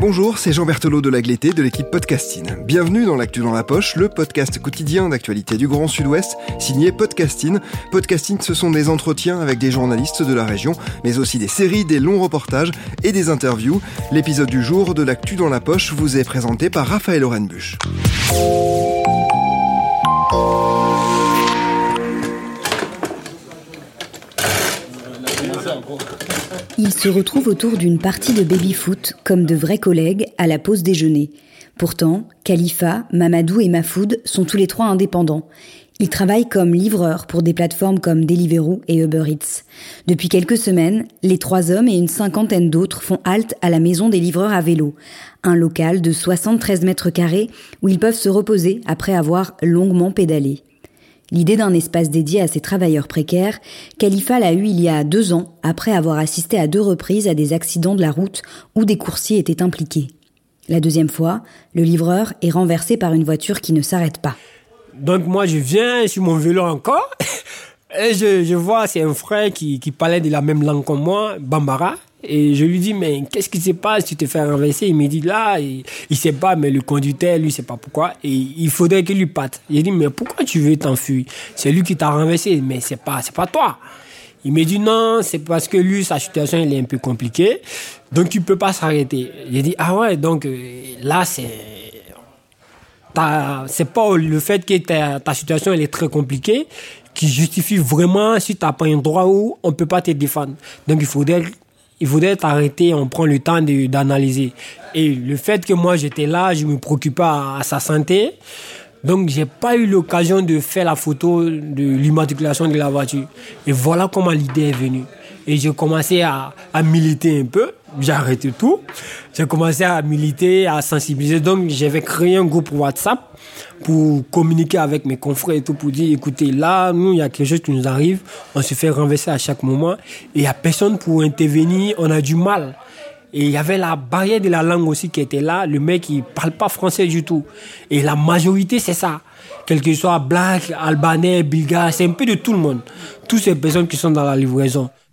Bonjour, c'est Jean Berthelot de l'Agleté de l'équipe Podcasting. Bienvenue dans l'actu dans la poche, le podcast quotidien d'actualité du Grand Sud-Ouest, signé Podcasting. Podcasting, ce sont des entretiens avec des journalistes de la région, mais aussi des séries, des longs reportages et des interviews. L'épisode du jour de l'actu dans la poche vous est présenté par Raphaël Orenbuch. Ils se retrouvent autour d'une partie de baby-foot comme de vrais collègues à la pause déjeuner. Pourtant, Khalifa, Mamadou et Mafoud sont tous les trois indépendants. Ils travaillent comme livreurs pour des plateformes comme Deliveroo et Uber Eats. Depuis quelques semaines, les trois hommes et une cinquantaine d'autres font halte à la maison des livreurs à vélo, un local de 73 mètres carrés où ils peuvent se reposer après avoir longuement pédalé. L'idée d'un espace dédié à ces travailleurs précaires, Khalifa l'a eu il y a deux ans, après avoir assisté à deux reprises à des accidents de la route où des coursiers étaient impliqués. La deuxième fois, le livreur est renversé par une voiture qui ne s'arrête pas. Donc moi je viens sur mon vélo encore et je, vois c'est un frère qui parlait de la même langue que moi, Bambara. Et je lui dis, mais qu'est-ce qui se passe? Tu te fais renverser Il me dit, là, il, il sait pas, mais le conducteur, lui, sait pas pourquoi. Et il faudrait qu'il lui parte. J'ai dit, mais pourquoi tu veux t'enfuir? C'est lui qui t'a renversé, mais c'est pas, c'est pas toi. Il me dit, non, c'est parce que lui, sa situation, elle est un peu compliquée. Donc, il peut pas s'arrêter. J'ai dit, ah ouais, donc euh, là, c'est. C'est pas le fait que ta, ta situation, elle est très compliquée qui justifie vraiment si tu n'as pas un droit où on peut pas te défendre. Donc, il faudrait il faudrait t'arrêter, on prend le temps d'analyser. Et le fait que moi j'étais là, je me préoccupais à, à sa santé, donc j'ai pas eu l'occasion de faire la photo de l'immatriculation de la voiture. Et voilà comment l'idée est venue. Et j'ai commencé à, à militer un peu. J'ai arrêté tout. J'ai commencé à militer, à sensibiliser. Donc j'avais créé un groupe WhatsApp pour communiquer avec mes confrères et tout, pour dire, écoutez, là, nous, il y a quelque chose qui nous arrive, on se fait renverser à chaque moment, et il n'y a personne pour intervenir, on a du mal. Et il y avait la barrière de la langue aussi qui était là, le mec, il parle pas français du tout. Et la majorité, c'est ça. Quel que soit black, albanais, bulgare, c'est un peu de tout le monde. Toutes ces personnes qui sont dans la livraison.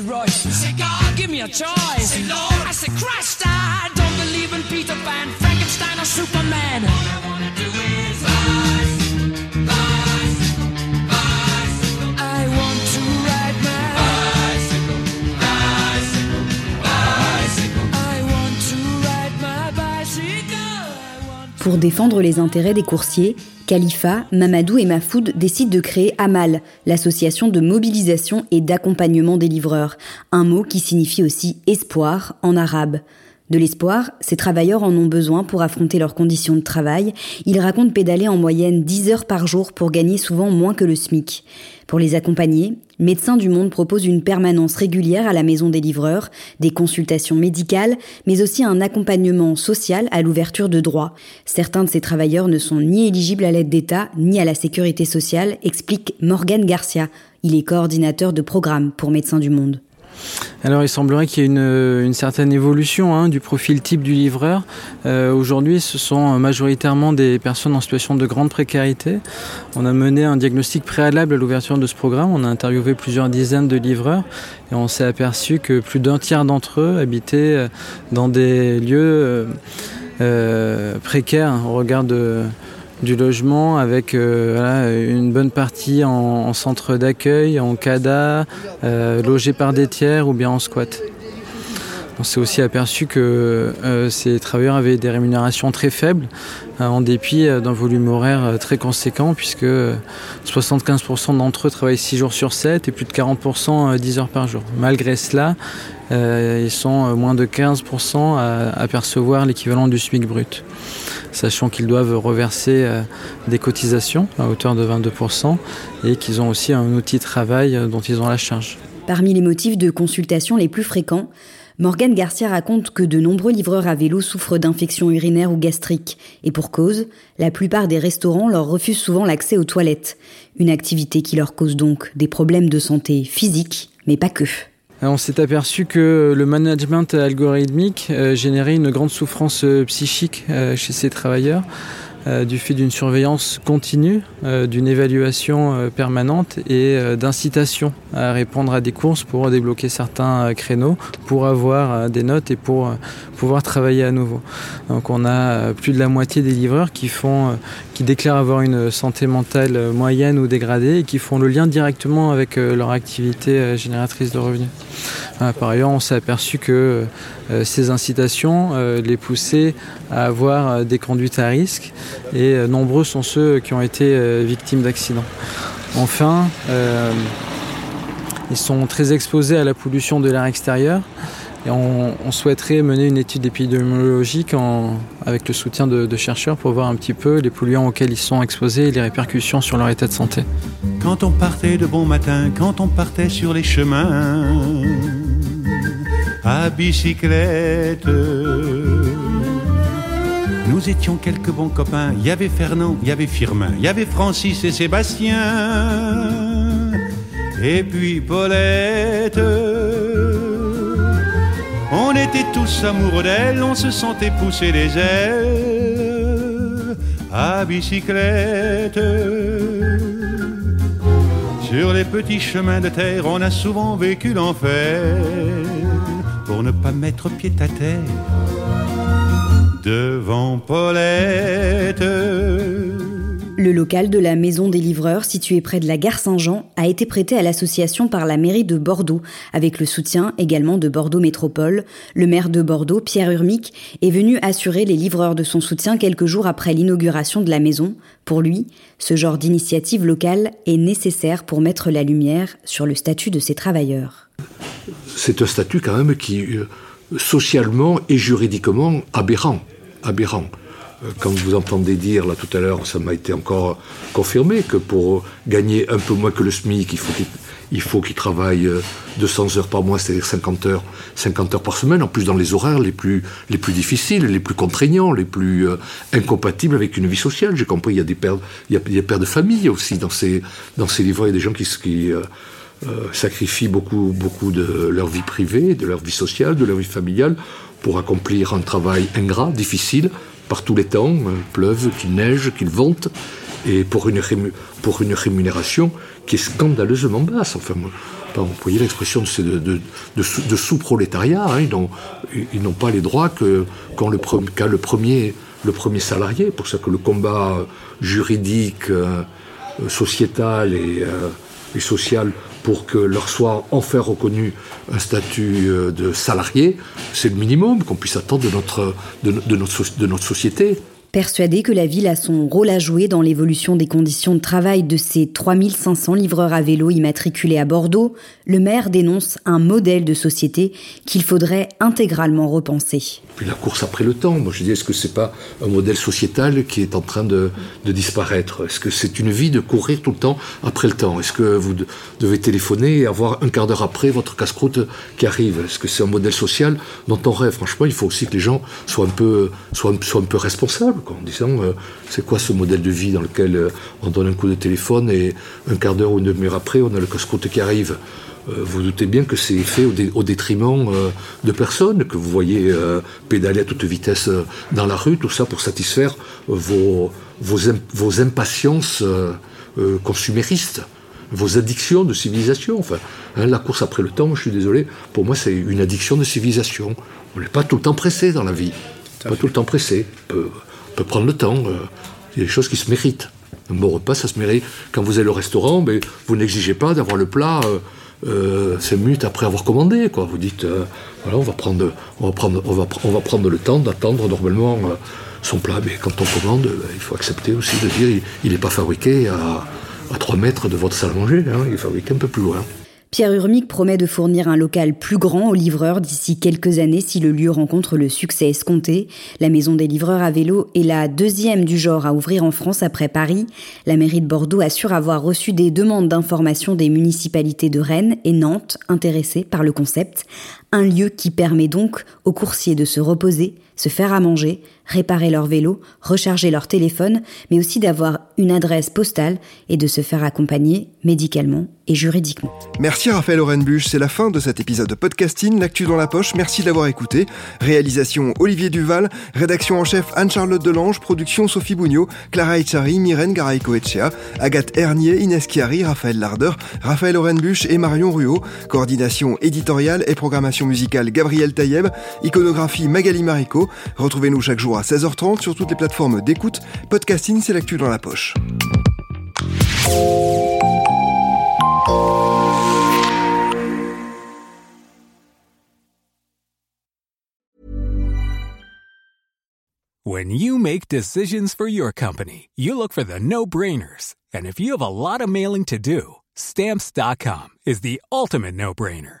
Say. You say God, give me a choice. Say Lord, I say Christ. I don't believe in Peter Pan, Frankenstein, or Superman. All I wanna do is rise. Pour défendre les intérêts des coursiers, Khalifa, Mamadou et Mafoud décident de créer Amal, l'association de mobilisation et d'accompagnement des livreurs, un mot qui signifie aussi espoir en arabe. De l'espoir, ces travailleurs en ont besoin pour affronter leurs conditions de travail. Ils racontent pédaler en moyenne 10 heures par jour pour gagner souvent moins que le SMIC. Pour les accompagner, Médecins du Monde propose une permanence régulière à la maison des livreurs, des consultations médicales, mais aussi un accompagnement social à l'ouverture de droits. Certains de ces travailleurs ne sont ni éligibles à l'aide d'État ni à la sécurité sociale, explique Morgan Garcia. Il est coordinateur de programme pour Médecins du Monde. Alors il semblerait qu'il y ait une, certaine évolution hein, du profil type du livreur. Euh, Aujourd'hui, ce sont majoritairement des personnes en situation de grande précarité. On a mené un diagnostic préalable à l'ouverture de ce programme. On a interviewé plusieurs dizaines de livreurs et on s'est aperçu que plus d'un tiers d'entre eux habitaient euh, dans des lieux euh, précaires au regard de du logement avec une bonne partie en, centre d'accueil, en CADA, logé par des tiers ou bien en squat. On s'est aussi aperçu que ces travailleurs avaient des rémunérations très faibles, euh, en dépit euh, d'un volume horaire euh, très conséquent, puisque 75% d'entre eux travaillent 6 jours sur 7 et plus de 40% 10 heures par jour. Malgré cela, ils sont moins de 15% à, percevoir l'équivalent du SMIC brut sachant qu'ils doivent reverser des cotisations à hauteur de 22% et qu'ils ont aussi un outil de travail dont ils ont la charge. Parmi les motifs de consultation les plus fréquents, Morgane Garcia raconte que de nombreux livreurs à vélo souffrent d'infections urinaires ou gastriques. Et pour cause, la plupart des restaurants leur refusent souvent l'accès aux toilettes. Une activité qui leur cause donc des problèmes de santé physique, mais pas que. On s'est aperçu que le management algorithmique euh, générait une grande souffrance euh, psychique euh, chez ces travailleurs. Euh, du fait d'une surveillance continue, euh, d'une évaluation euh, permanente et d'incitation à répondre à des courses pour débloquer certains créneaux, pour avoir des notes et pour pouvoir travailler à nouveau. Donc on a plus de la moitié des livreurs qui font, qui déclarent avoir une santé mentale moyenne ou dégradée et qui font le lien directement avec leur activité génératrice de revenus. Par ailleurs, on s'est aperçu que ces incitations les poussaient à avoir des conduites à risque et euh, nombreux sont ceux qui ont été euh, victimes d'accidents. Enfin, euh, ils sont très exposés à la pollution de l'air extérieur. Et on, souhaiterait mener une étude épidémiologique avec le soutien de, de, chercheurs pour voir un petit peu les polluants auxquels ils sont exposés et les répercussions sur leur état de santé. Quand on partait de bon matin, quand on partait sur les chemins, à bicyclette, nous étions quelques bons copains. Il y avait Fernand, il y avait Firmin, il y avait Francis et Sébastien. Et puis Paulette. On était tous amoureux d'elle, on se sentait pousser les ailes à bicyclette. Sur les petits chemins de terre, on a souvent vécu l'enfer pour ne pas mettre pied à terre devant Paulette. Le local de la Maison des Livreurs, situé près de la gare Saint-Jean, a été prêté à l'association par la mairie de Bordeaux, avec le soutien également de Bordeaux Métropole. Le maire de Bordeaux, Pierre Urmic, est venu assurer les livreurs de son soutien quelques jours après l'inauguration de la maison. Pour lui, ce genre d'initiative locale est nécessaire pour mettre la lumière sur le statut de ces travailleurs. C'est un statut quand même qui, euh, socialement et juridiquement, aberrant aberrant. Euh, quand vous entendez dire, là tout à l'heure, ça m'a été encore confirmé, que pour gagner un peu moins que le SMIC, il faut qu'il travaille 200 euh, heures par mois, c'est-à-dire 50 heures, 50 heures par semaine, en plus dans les horaires les plus, les plus difficiles, les plus contraignants, les plus euh, incompatibles avec une vie sociale. J'ai compris, il y a des pères, il y a pères de famille aussi dans ces, dans ces livres, il y a des gens qui, qui sacrifient beaucoup, beaucoup de leur vie privée, de leur vie sociale, de leur vie familiale pour accomplir un travail ingrat, difficile, par tous les temps, hein, pleuve, qu'il neige, qu'il vente, et pour une, pour une rémunération qui est scandaleusement basse. Enfin, vous voyez l'expression de, de, sous-prolétariat, hein, ils n'ont pas les droits que, qu'a le, le, premier, le premier salarié. Pour ça que le combat juridique, euh, sociétal et, euh, et social pour que leur soit enfin reconnu un statut euh, de salarié, c'est le minimum qu'on puisse attendre de notre, société. Persuadé que la ville a son rôle à jouer dans l'évolution des conditions de travail de ces 3500 livreurs à vélo immatriculés à Bordeaux, le maire dénonce un modèle de société qu'il faudrait intégralement repenser. Puis la course après le temps, moi je dis, est-ce que c'est pas un modèle sociétal qui est en train de, disparaître? Est-ce que c'est une vie de courir tout le temps après le temps? Est-ce que vous devez téléphoner et avoir un quart d'heure après votre casse-croûte qui arrive? Est-ce que c'est un modèle social dont on rêve? Franchement, il faut aussi que les gens soient un peu, soient, soient un peu responsables en disant euh, c'est quoi ce modèle de vie dans lequel euh, on donne un coup de téléphone et un quart d'heure ou une demi-heure après, on a le casse-croûte qui arrive. Euh, vous doutez bien que c'est fait au, détriment de personnes, que vous voyez pédaler à toute vitesse dans la rue, tout ça pour satisfaire vos, vos, impatiences consuméristes vos addictions de civilisation. Enfin, hein, la course après le temps, je suis désolé, pour moi c'est une addiction de civilisation. On n'est pas tout le temps pressé dans la vie. Pas tout le temps pressé peut prendre le temps. Euh, Il y a des choses qui se méritent. Un bon repas, ça se mérite. Quand vous allez au restaurant, vous n'exigez pas d'avoir le plat euh, euh, cinq minutes après avoir commandé. Quoi. Vous dites, euh, voilà, on va prendre, on va prendre, on va, prendre le temps d'attendre normalement euh, son plat. Mais quand on commande, il faut accepter aussi de dire, il n'est pas fabriqué à, à 3 mètres de votre salle à manger. hein. il est fabriqué un peu plus loin. Pierre Urmic promet de fournir un local plus grand aux livreurs d'ici quelques années si le lieu rencontre le succès escompté. La maison des livreurs à vélo est la deuxième du genre à ouvrir en France après Paris. La mairie de Bordeaux assure avoir reçu des demandes d'information des municipalités de Rennes et Nantes intéressées par le concept. Un lieu qui permet donc aux coursiers de se reposer, se faire à manger, réparer leur vélo, recharger leur téléphone, mais aussi d'avoir une adresse postale et de se faire accompagner médicalement et juridiquement. Merci Raphaël Orenbuch, c'est la fin de cet épisode de podcasting, l'actu dans la poche, merci de l'avoir écouté. Réalisation Olivier Duval, rédaction en chef Anne-Charlotte Delange, production Sophie Bougnot, Clara Echari, Myrène Garaïco-Echea, Agathe Hernier, Inès Chiari, Raphaël Larder, Raphaël Orenbuch et Marion Ruot, coordination éditoriale et programmation musicale Gabriel Taïeb, iconographie Magali Marico, retrouvez-nous chaque jour à 16h30 sur toutes les plateformes d'écoute, podcasting c'est l'actu dans la poche. When you make decisions for your company, you look for the no brainers. And if you have a lot of mailing to do, stamps.com is the ultimate no brainer.